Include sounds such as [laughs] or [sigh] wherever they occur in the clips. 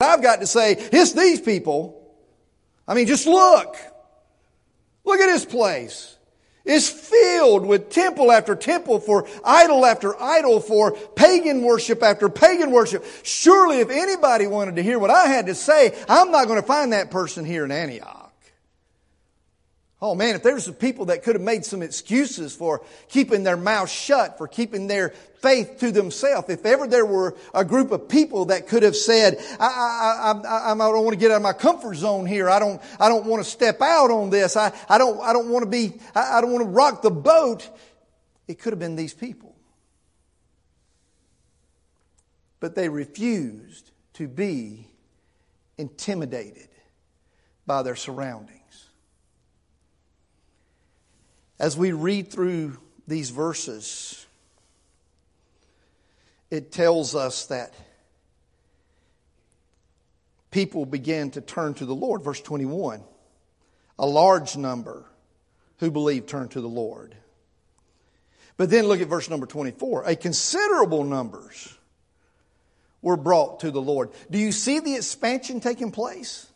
I've got to say, it's these people. I mean, just look. Look at this place. It's filled with temple after temple for idol after idol for pagan worship after pagan worship. Surely if anybody wanted to hear what I had to say, I'm not going to find that person here in Antioch. Oh man, if there's some people that could have made some excuses for keeping their mouth shut, for keeping their faith to themselves, if ever there were a group of people that could have said, I, I, I, I, don't want to get out of my comfort zone here. I don't, I don't want to step out on this. I, I don't, I don't want to be, I, I don't want to rock the boat. It could have been these people. But they refused to be intimidated by their surroundings as we read through these verses, it tells us that people began to turn to the Lord. Verse 21 a large number who believed turned to the Lord. But then look at verse number 24. A considerable numbers were brought to the Lord. Do you see the expansion taking place?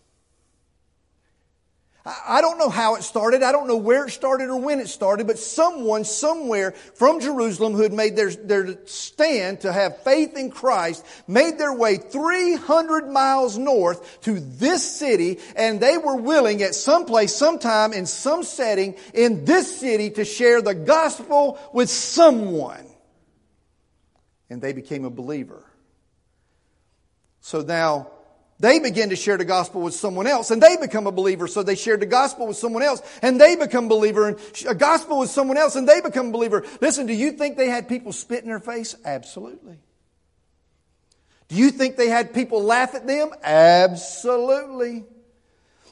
I don't know how it started. I don't know where it started or when it started, but someone somewhere from Jerusalem who had made their, their stand to have faith in Christ made their way 300 miles north to this city and they were willing at some place, sometime in some setting in this city to share the gospel with someone. And they became a believer. So now they begin to share the gospel with someone else and they become a believer. So they shared the gospel with someone else and they become believer and a gospel with someone else and they become believer. Listen, do you think they had people spit in their face? Absolutely. Do you think they had people laugh at them? Absolutely.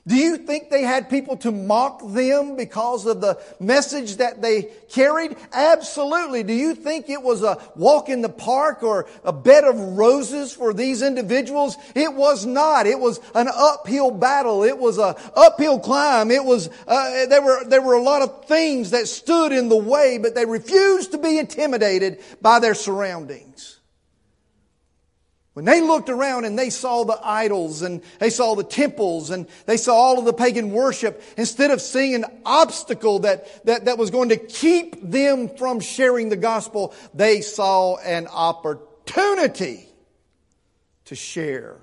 Do you think they had people to mock them because of the message that they carried? Absolutely. Do you think it was a walk in the park or a bed of roses for these individuals? It was not. It was an uphill battle. It was a uphill climb. It was, uh, there were, there were a lot of things that stood in the way, but they refused to be intimidated by their surroundings. When they looked around and they saw the idols and they saw the temples and they saw all of the pagan worship, instead of seeing an obstacle that, that, that was going to keep them from sharing the gospel, they saw an opportunity to share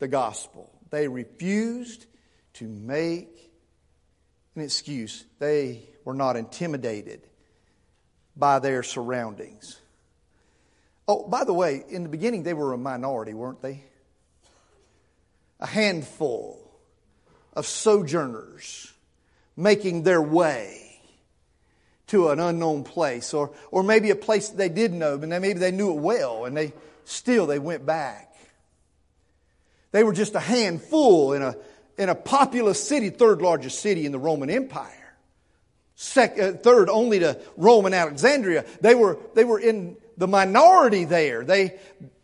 the gospel. They refused to make an excuse. They were not intimidated by their surroundings. Oh, by the way, in the beginning, they were a minority, weren't they? A handful of sojourners making their way to an unknown place, or, or maybe a place they did know, but maybe they knew it well, and they still they went back. They were just a handful in a, in a populous city, third largest city in the Roman Empire. Second, uh, third only to Rome and Alexandria. They were, they were in the minority there. They,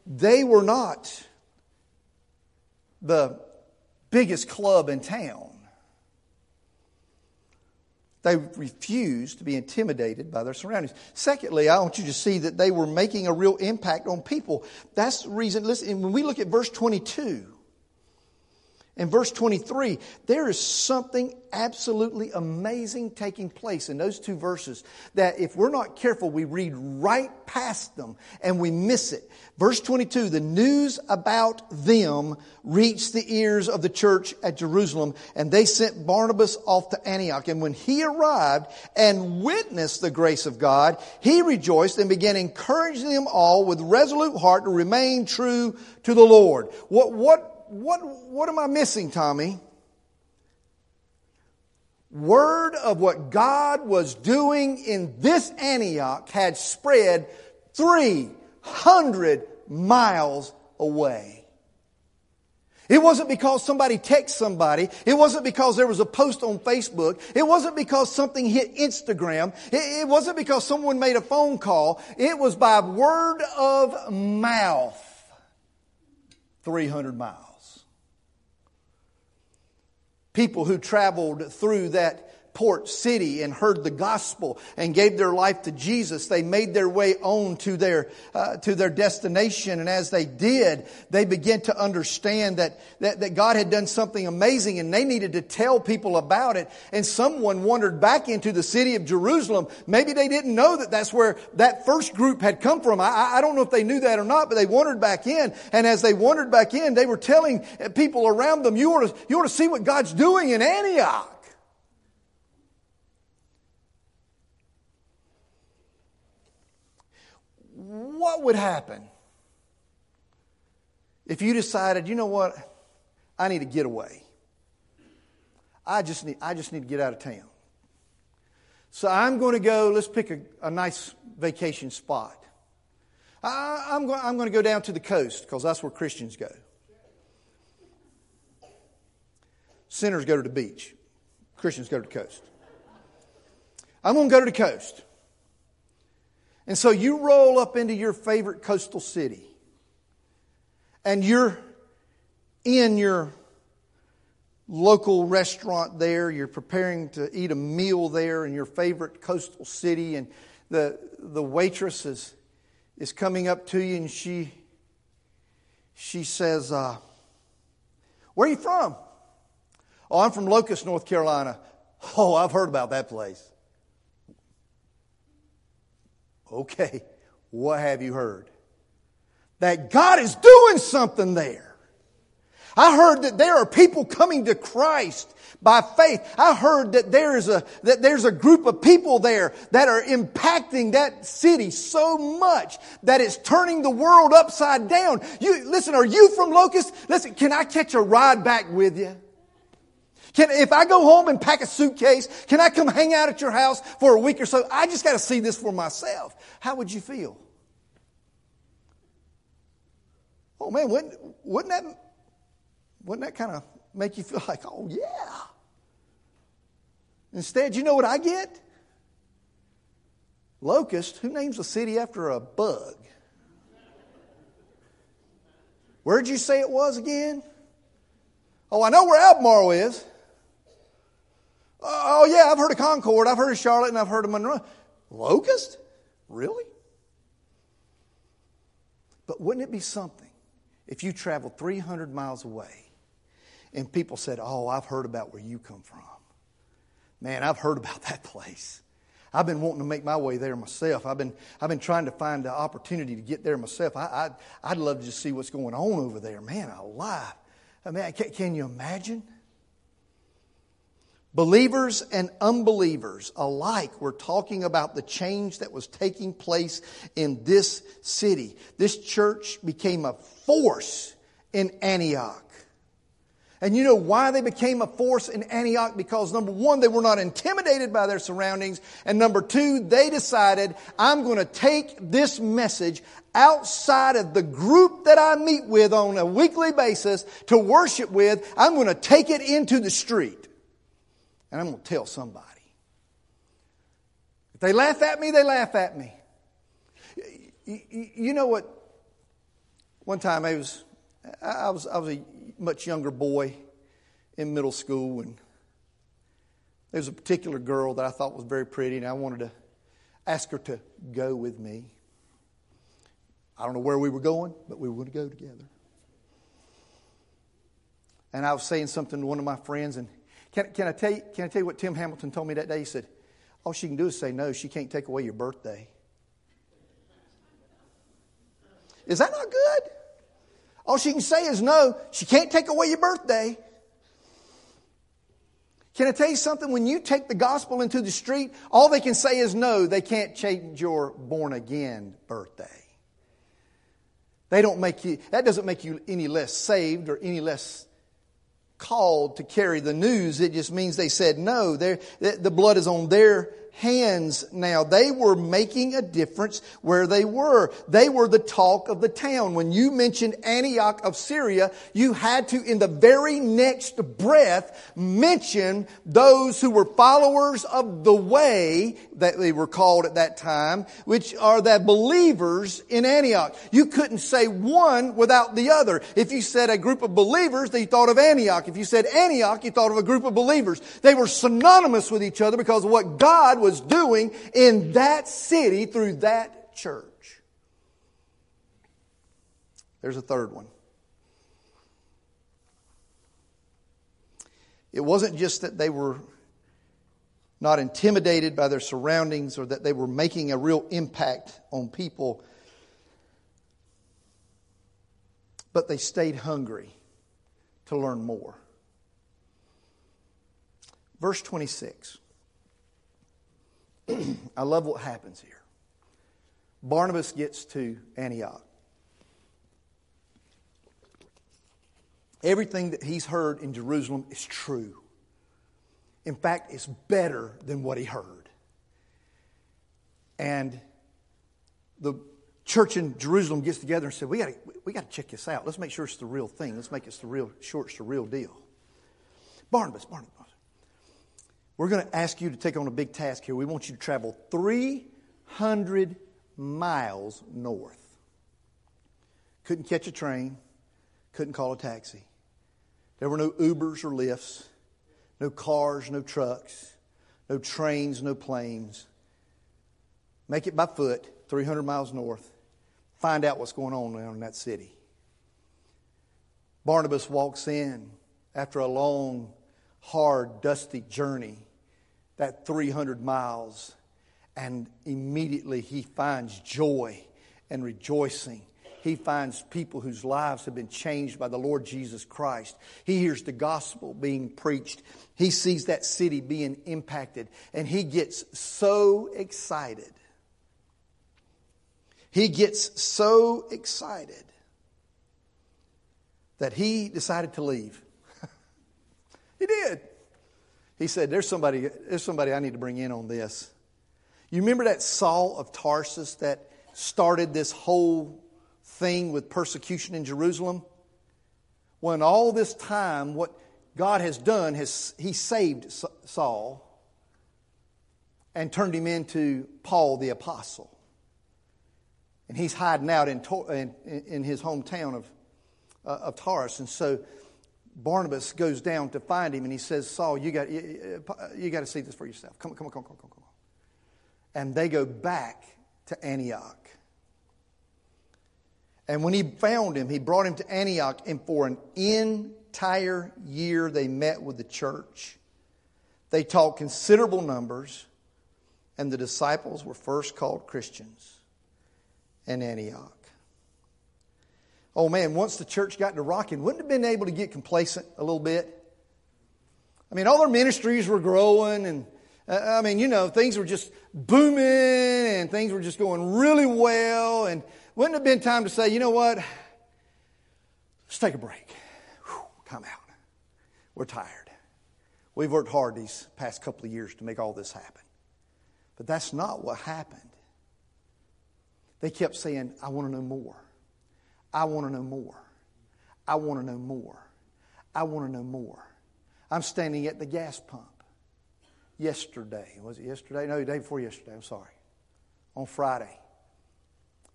they were not the biggest club in town. They refused to be intimidated by their surroundings. Secondly, I want you to see that they were making a real impact on people. That's the reason, listen, when we look at verse 22, in verse 23, there is something absolutely amazing taking place in those two verses that if we're not careful, we read right past them and we miss it. Verse 22, the news about them reached the ears of the church at Jerusalem and they sent Barnabas off to Antioch. And when he arrived and witnessed the grace of God, he rejoiced and began encouraging them all with resolute heart to remain true to the Lord. What, what, what, what am I missing, Tommy? Word of what God was doing in this Antioch had spread 300 miles away. It wasn't because somebody texted somebody. It wasn't because there was a post on Facebook. It wasn't because something hit Instagram. It, it wasn't because someone made a phone call. It was by word of mouth. 300 miles people who traveled through that port city and heard the gospel and gave their life to Jesus, they made their way on to their, uh, to their destination. And as they did, they began to understand that, that, that God had done something amazing and they needed to tell people about it. And someone wandered back into the city of Jerusalem. Maybe they didn't know that that's where that first group had come from. I, I don't know if they knew that or not, but they wandered back in. And as they wandered back in, they were telling people around them, you ought to, you ought to see what God's doing in Antioch. What would happen if you decided, you know what, I need to get away? I just need, I just need to get out of town. So I'm going to go, let's pick a, a nice vacation spot. I, I'm, I'm going to go down to the coast because that's where Christians go. Sinners go to the beach, Christians go to the coast. I'm going to go to the coast. And so you roll up into your favorite coastal city and you're in your local restaurant there. You're preparing to eat a meal there in your favorite coastal city, and the, the waitress is, is coming up to you and she, she says, uh, Where are you from? Oh, I'm from Locust, North Carolina. [laughs] Oh, I've heard about that place. Okay, what have you heard? That God is doing something there. I heard that there are people coming to Christ by faith. I heard that there is a, that there's a group of people there that are impacting that city so much that it's turning the world upside down. You, listen, are you from Locust? Listen, can I catch a ride back with you? Can, if I go home and pack a suitcase, can I come hang out at your house for a week or so? I just got to see this for myself. How would you feel? Oh man, wouldn't, wouldn't that, wouldn't that kind of make you feel [laughs] like, oh yeah? Instead, you know what I get? Locust, who names a city after a bug? Where'd you say it was again? Oh, I know where Albemarle is. Oh, oh, yeah, I've heard of Concord, I've heard of Charlotte, and I've heard of Monroe. Locust? Really? But wouldn't it be something if you traveled 300 miles away and people said, Oh, I've heard about where you come from? Man, I've heard about that place. I've been wanting to make my way there myself. I've been, I've been trying to find the opportunity to get there myself. I, I, would love to just see what's going on over there. Man, alive. I mean, can, can you imagine? Believers and unbelievers alike were talking about the change that was taking place in this city. This church became a force in Antioch. And you know why they became a force in Antioch? Because number one, they were not intimidated by their surroundings. And number two, they decided, I'm going to take this message outside of the group that I meet with on a weekly basis to worship with. I'm going to take it into the street and I'm going to tell somebody. If they laugh at me, they laugh at me. You know what? One time I was, I was, I was a much younger boy in middle school, and there was a particular girl that I thought was very pretty, and I wanted to ask her to go with me. I don't know where we were going, but we were going to go together. And I was saying something to one of my friends, and can, can, I tell you, can I tell you what Tim Hamilton told me that day? He said, All she can do is say no. She can't take away your birthday. Is that not good? All she can say is no. She can't take away your birthday. Can I tell you something? When you take the gospel into the street, all they can say is no. They can't change your born again birthday. They don't make you, that doesn't make you any less saved or any less called to carry the news. It just means they said no. the blood is on their hands now. They were making a difference where they were. They were the talk of the town. When you mentioned Antioch of Syria, you had to, in the very next breath, mention those who were followers of the way that they were called at that time, which are the believers in Antioch. You couldn't say one without the other. If you said a group of believers, they thought of Antioch. If you said Antioch, you thought of a group of believers. They were synonymous with each other because of what God was doing in that city through that church. There's a third one. It wasn't just that they were not intimidated by their surroundings or that they were making a real impact on people, but they stayed hungry to learn more. Verse 26. [clears throat] I love what happens here. Barnabas gets to Antioch. Everything that he's heard in Jerusalem is true. In fact, it's better than what he heard. And the church in Jerusalem gets together and said, We got to we got to check this out. Let's make sure it's the real thing. Let's make it the real, sure it's the real deal. Barnabas, Barnabas, we're going to ask you to take on a big task here. We want you to travel 300 miles north. Couldn't catch a train, couldn't call a taxi. There were no Ubers or Lyfts, no cars, no trucks, no trains, no planes. Make it by foot, 300 miles north. Find out what's going on down in that city. Barnabas walks in after a long, hard, dusty journey, that 300 miles, and immediately he finds joy and rejoicing he finds people whose lives have been changed by the Lord Jesus Christ. He hears the gospel being preached. He sees that city being impacted, and he gets so excited. He gets so excited that he decided to leave. He did. He said, there's somebody, there's somebody I need to bring in on this. You remember that Saul of Tarsus that started this whole thing with persecution in Jerusalem? When all this time, what God has done has He saved Saul and turned him into Paul the Apostle. And he's hiding out in, in, in his hometown of, uh, of Tarsus. And so Barnabas goes down to find him and he says, Saul, you got, you, you got to see this for yourself. Come, on, come, on, come, on, come, on, come, on. And they go back to Antioch. And when he found him, he brought him to Antioch, and for an entire year they met with the church. They taught considerable numbers, and the disciples were first called Christians in Antioch. Oh man, once the church got to rocking, wouldn't have been able to get complacent a little bit? I mean, all their ministries were growing, and uh, I mean, you know, things were just booming, and things were just going really well, and wouldn't have been time to say, you know what? Let's take a break. Whew, time out. We're tired. We've worked hard these past couple of years to make all this happen. But that's not what happened. They kept saying, I want to know more. I want to know more. I want to know more. I want to know more. I'm standing at the gas pump yesterday. Was it yesterday? No, the day before yesterday. I'm sorry. On Friday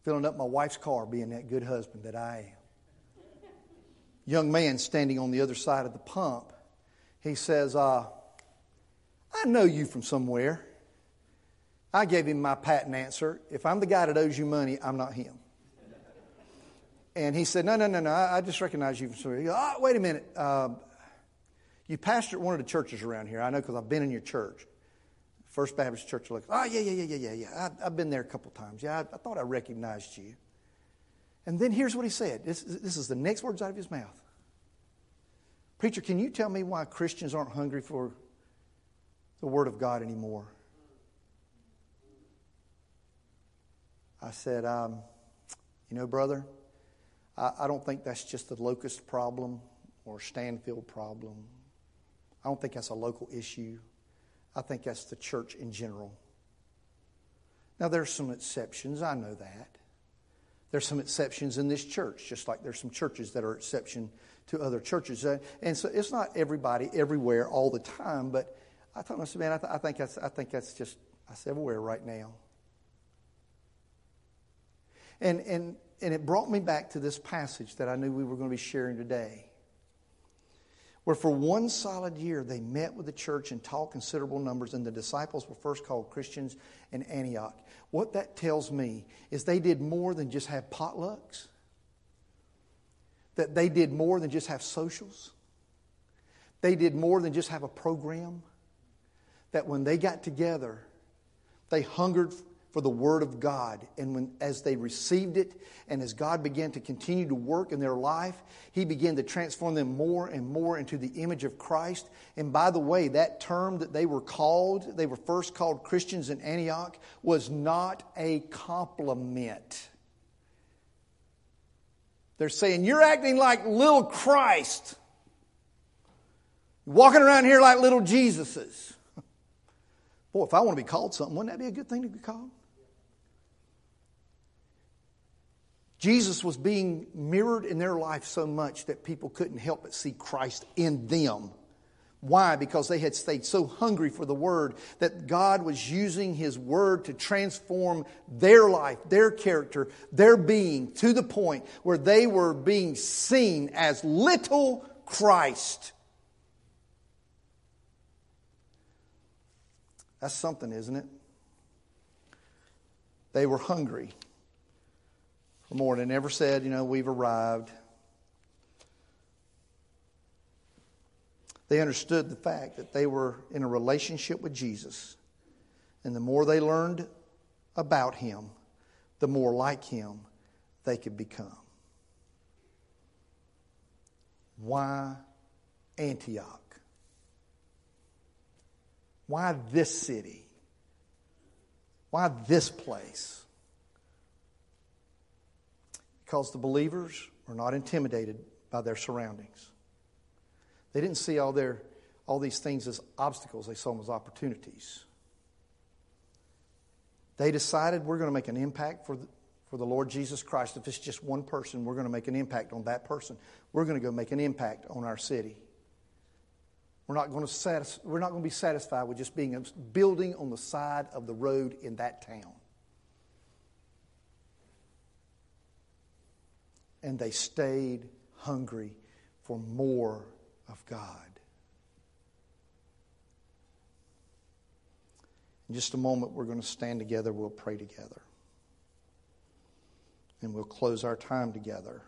filling up my wife's car, being that good husband that I am. Young man standing on the other side of the pump, he says, uh, I know you from somewhere. I gave him my patent answer. If I'm the guy that owes you money, I'm not him. And he said, No, no, no, no, I just recognize you from somewhere. He goes, Oh, wait a minute. Uh, you pastor one of the churches around here. I know because I've been in your church. First Baptist Church of Oh, yeah, yeah, yeah, yeah, yeah, yeah. I, have been there a couple times. Yeah, I, I, thought I recognized you. And then here's what he said. This, this is the next words out of his mouth. Preacher, can you tell me why Christians aren't hungry for the Word of God anymore? I said, um, You know, brother, I, I don't think that's just a locust problem or Stanfield problem. I don't think that's a local issue. I think that's the church in general. Now, there's some exceptions, I know that. There's some exceptions in this church, just like there's some churches that are exception to other churches. Uh, and so it's not everybody everywhere all the time, but I thought, man, I, th- I, think that's, I think that's just, that's everywhere right now. And, and, and it brought me back to this passage that I knew we were going to be sharing today where for one solid year they met with the church and tall, considerable numbers, and the disciples were first called Christians in Antioch. What that tells me is they did more than just have potlucks, that they did more than just have socials, they did more than just have a program, that when they got together, they hungered for the Word of God. And when, as they received it, and as God began to continue to work in their life, He began to transform them more and more into the image of Christ. And by the way, that term that they were called, they were first called Christians in Antioch, was not a compliment. They're saying, You're acting like little Christ, walking around here like little Jesuses. [laughs] Boy, if I want to be called something, wouldn't that be a good thing to be called? Jesus was being mirrored in their life so much that people couldn't help but see Christ in them. Why? Because they had stayed so hungry for the Word that God was using His Word to transform their life, their character, their being to the point where they were being seen as little Christ. That's something, isn't it? They were hungry They never said, you know, we've arrived. They understood the fact that they were in a relationship with Jesus. And the more they learned about him, the more like him they could become. Why Antioch? Why this city? Why this place? Because the believers were not intimidated by their surroundings. They didn't see all, their, all these things as obstacles, they saw them as opportunities. They decided we're going to make an impact for the, for the Lord Jesus Christ. If it's just one person, we're going to make an impact on that person. We're going to go make an impact on our city. We're not going to, satis- we're not going to be satisfied with just being a building on the side of the road in that town. And they stayed hungry for more of God. In just a moment, we're going to stand together. We'll pray together. And we'll close our time together.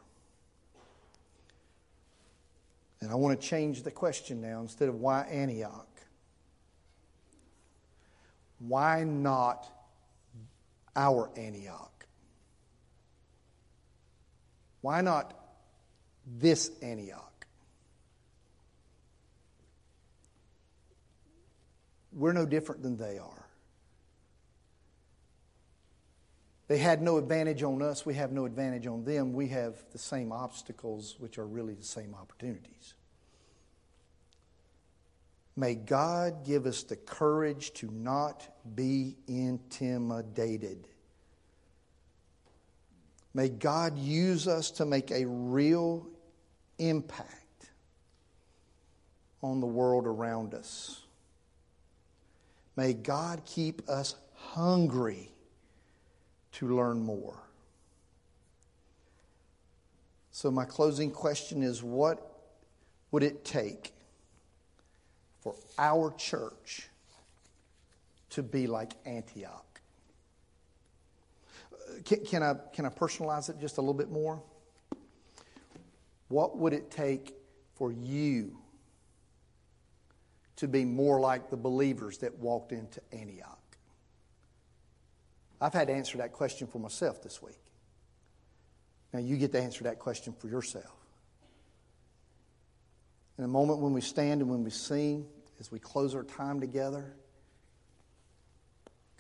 And I want to change the question now instead of why Antioch. Why not our Antioch? Why not this Antioch? We're no different than they are. They had no advantage on us. We have no advantage on them. We have the same obstacles, which are really the same opportunities. May God give us the courage to not be intimidated. May God use us to make a real impact on the world around us. May God keep us hungry to learn more. So, my closing question is what would it take for our church to be like Antioch? Can, can, I, can I personalize it just a little bit more? What would it take for you to be more like the believers that walked into Antioch? I've had to answer that question for myself this week. Now you get to answer that question for yourself. In a moment when we stand and when we sing, as we close our time together,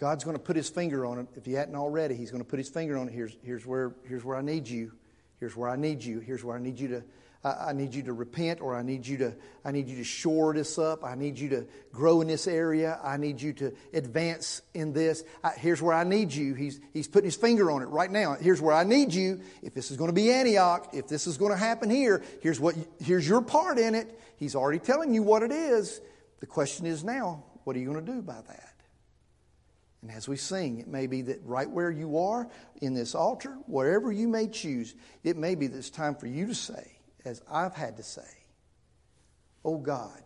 God's going to put his finger on it. If he hadn't already, he's going to put his finger on it. Here's, here's, where, here's where I need you. Here's where I need you. Here's where I need you to I, need you to repent, or I need you to, I need you to shore this up. I need you to grow in this area. I need you to advance in this. I, here's where I need you. He's, he's putting his finger on it right now. Here's where I need you. If this is going to be Antioch, if this is going to happen here, here's what, here's your part in it. He's already telling you what it is. The question is now, what are you going to do by that? And as we sing, it may be that right where you are in this altar, wherever you may choose, it may be that it's time for you to say, as I've had to say, Oh God,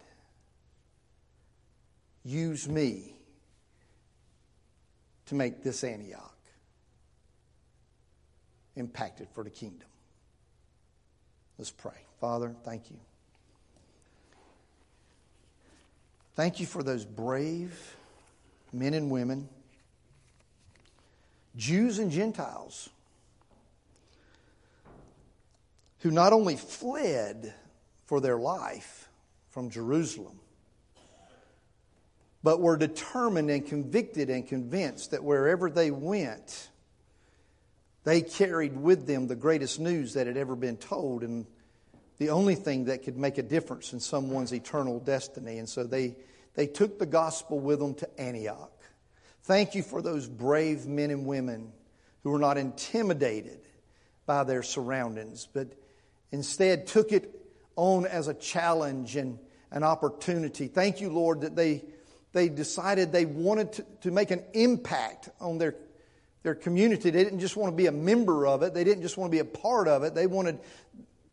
use me to make this Antioch impacted for the kingdom. Let's pray. Father, thank you. Thank you for those brave men and women, Jews and Gentiles who not only fled for their life from Jerusalem, but were determined and convicted and convinced that wherever they went, they carried with them the greatest news that had ever been told and the only thing that could make a difference in someone's eternal destiny. And so they, they took the gospel with them to Antioch. Thank you for those brave men and women who were not intimidated by their surroundings, but instead took it on as a challenge and an opportunity. Thank you, Lord, that they, they decided they wanted to, to make an impact on their, their community. They didn't just want to be a member of it, they didn't just want to be a part of it, they wanted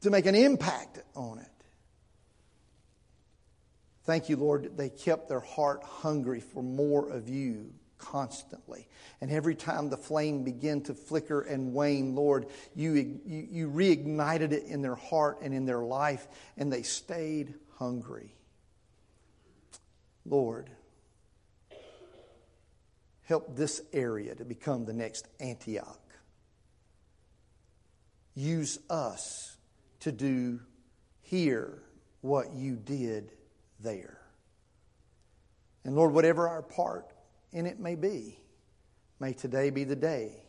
to make an impact on it. Thank you, Lord, that they kept their heart hungry for more of you constantly. And every time the flame began to flicker and wane, Lord, you, you, you reignited it in their heart and in their life, and they stayed hungry. Lord, help this area to become the next Antioch. Use us to do here what you did there. And Lord, whatever our part and it may be. May today be the day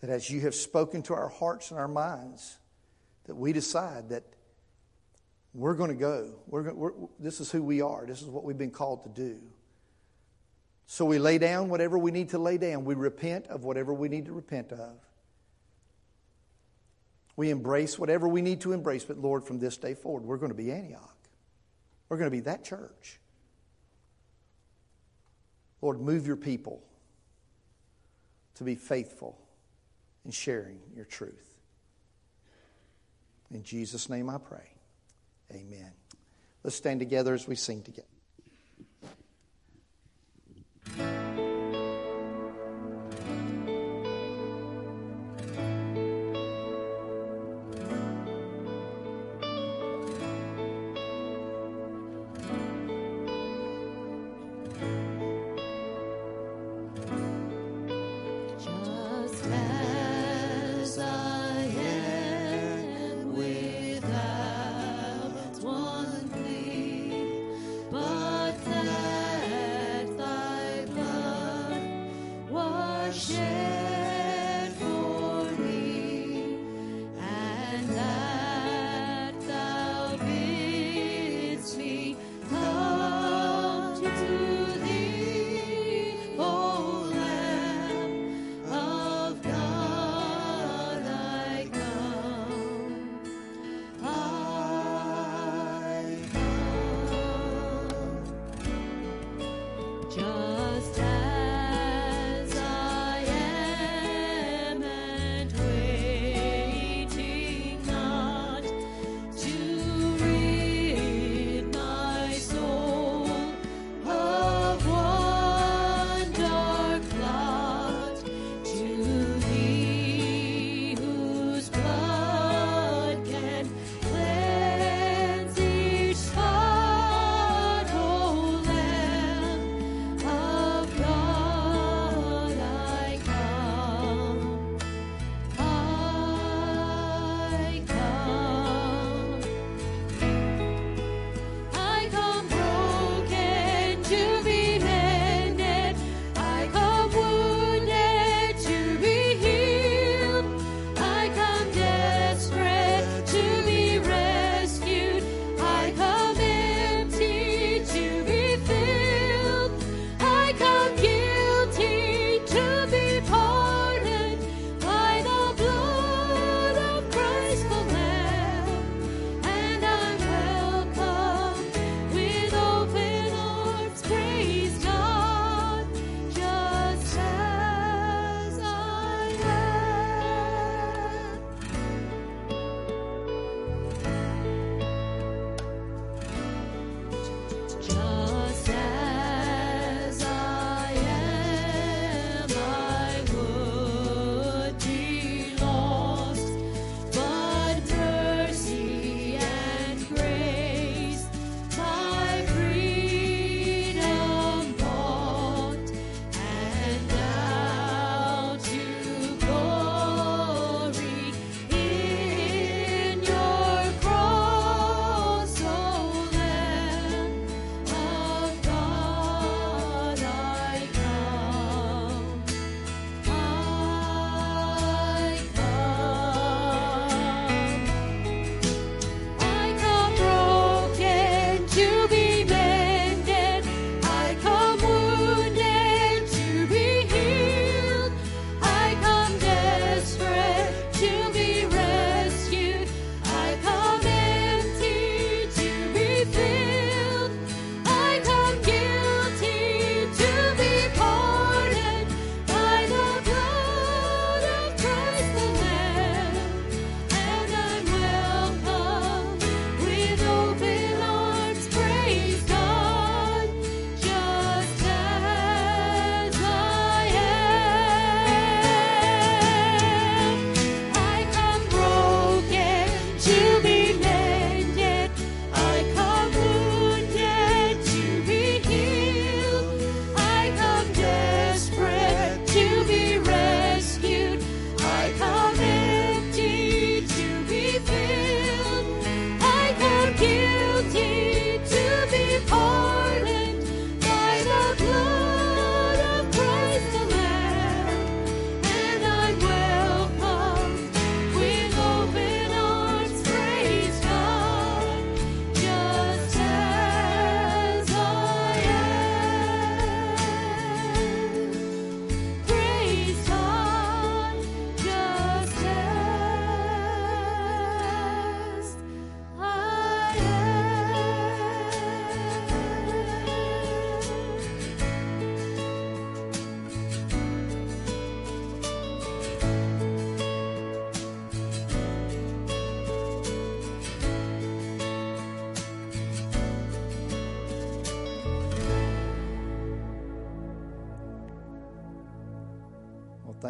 that as you have spoken to our hearts and our minds, that we decide that we're going to go. We're, we're, this is who we are. This is what we've been called to do. So we lay down whatever we need to lay down. We repent of whatever we need to repent of. We embrace whatever we need to embrace. But Lord, from this day forward, we're going to be Antioch. We're going to be that church. Lord, move your people to be faithful in sharing your truth. In Jesus' name I pray. Amen. Let's stand together as we sing together.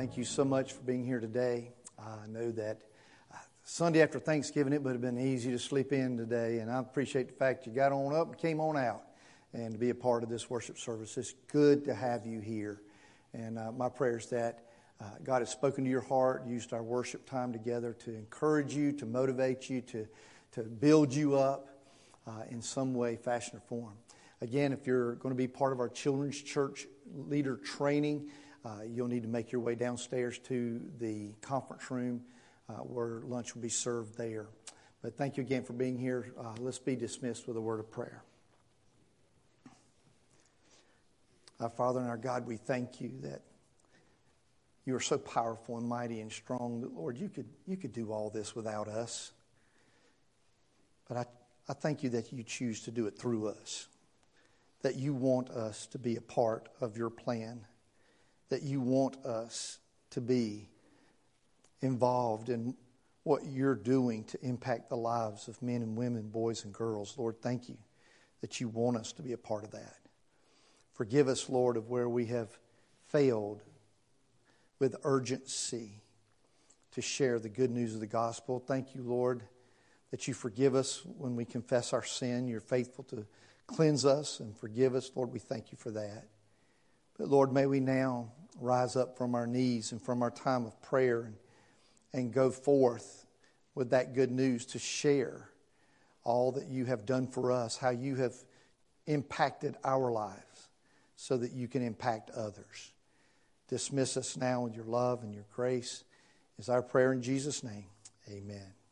Thank you so much for being here today. I know that uh, Sunday after Thanksgiving, it would have been easy to sleep in today, and I appreciate the fact you got on up and came on out and to be a part of this worship service. It's good to have you here. And uh, my prayer is that uh, God has spoken to your heart, used our worship time together to encourage you, to motivate you, to, to build you up uh, in some way, fashion, or form. Again, if you're going to be part of our children's church leader training, uh, you'll need to make your way downstairs to the conference room uh, where lunch will be served there. But thank you again for being here. Uh, let's be dismissed with a word of prayer. Our Father and our God, we thank you that you are so powerful and mighty and strong that, Lord, you could, you could do all this without us. But I, I thank you that you choose to do it through us, that you want us to be a part of your plan that you want us to be involved in what you're doing to impact the lives of men and women, boys and girls. Lord, thank you that you want us to be a part of that. Forgive us, Lord, of where we have failed with urgency to share the good news of the gospel. Thank you, Lord, that you forgive us when we confess our sin. You're faithful to cleanse us and forgive us. Lord, we thank you for that. But Lord, may we now rise up from our knees and from our time of prayer and, and go forth with that good news to share all that you have done for us, how you have impacted our lives so that you can impact others. Dismiss us now with your love and your grace is our prayer in Jesus' name. Amen.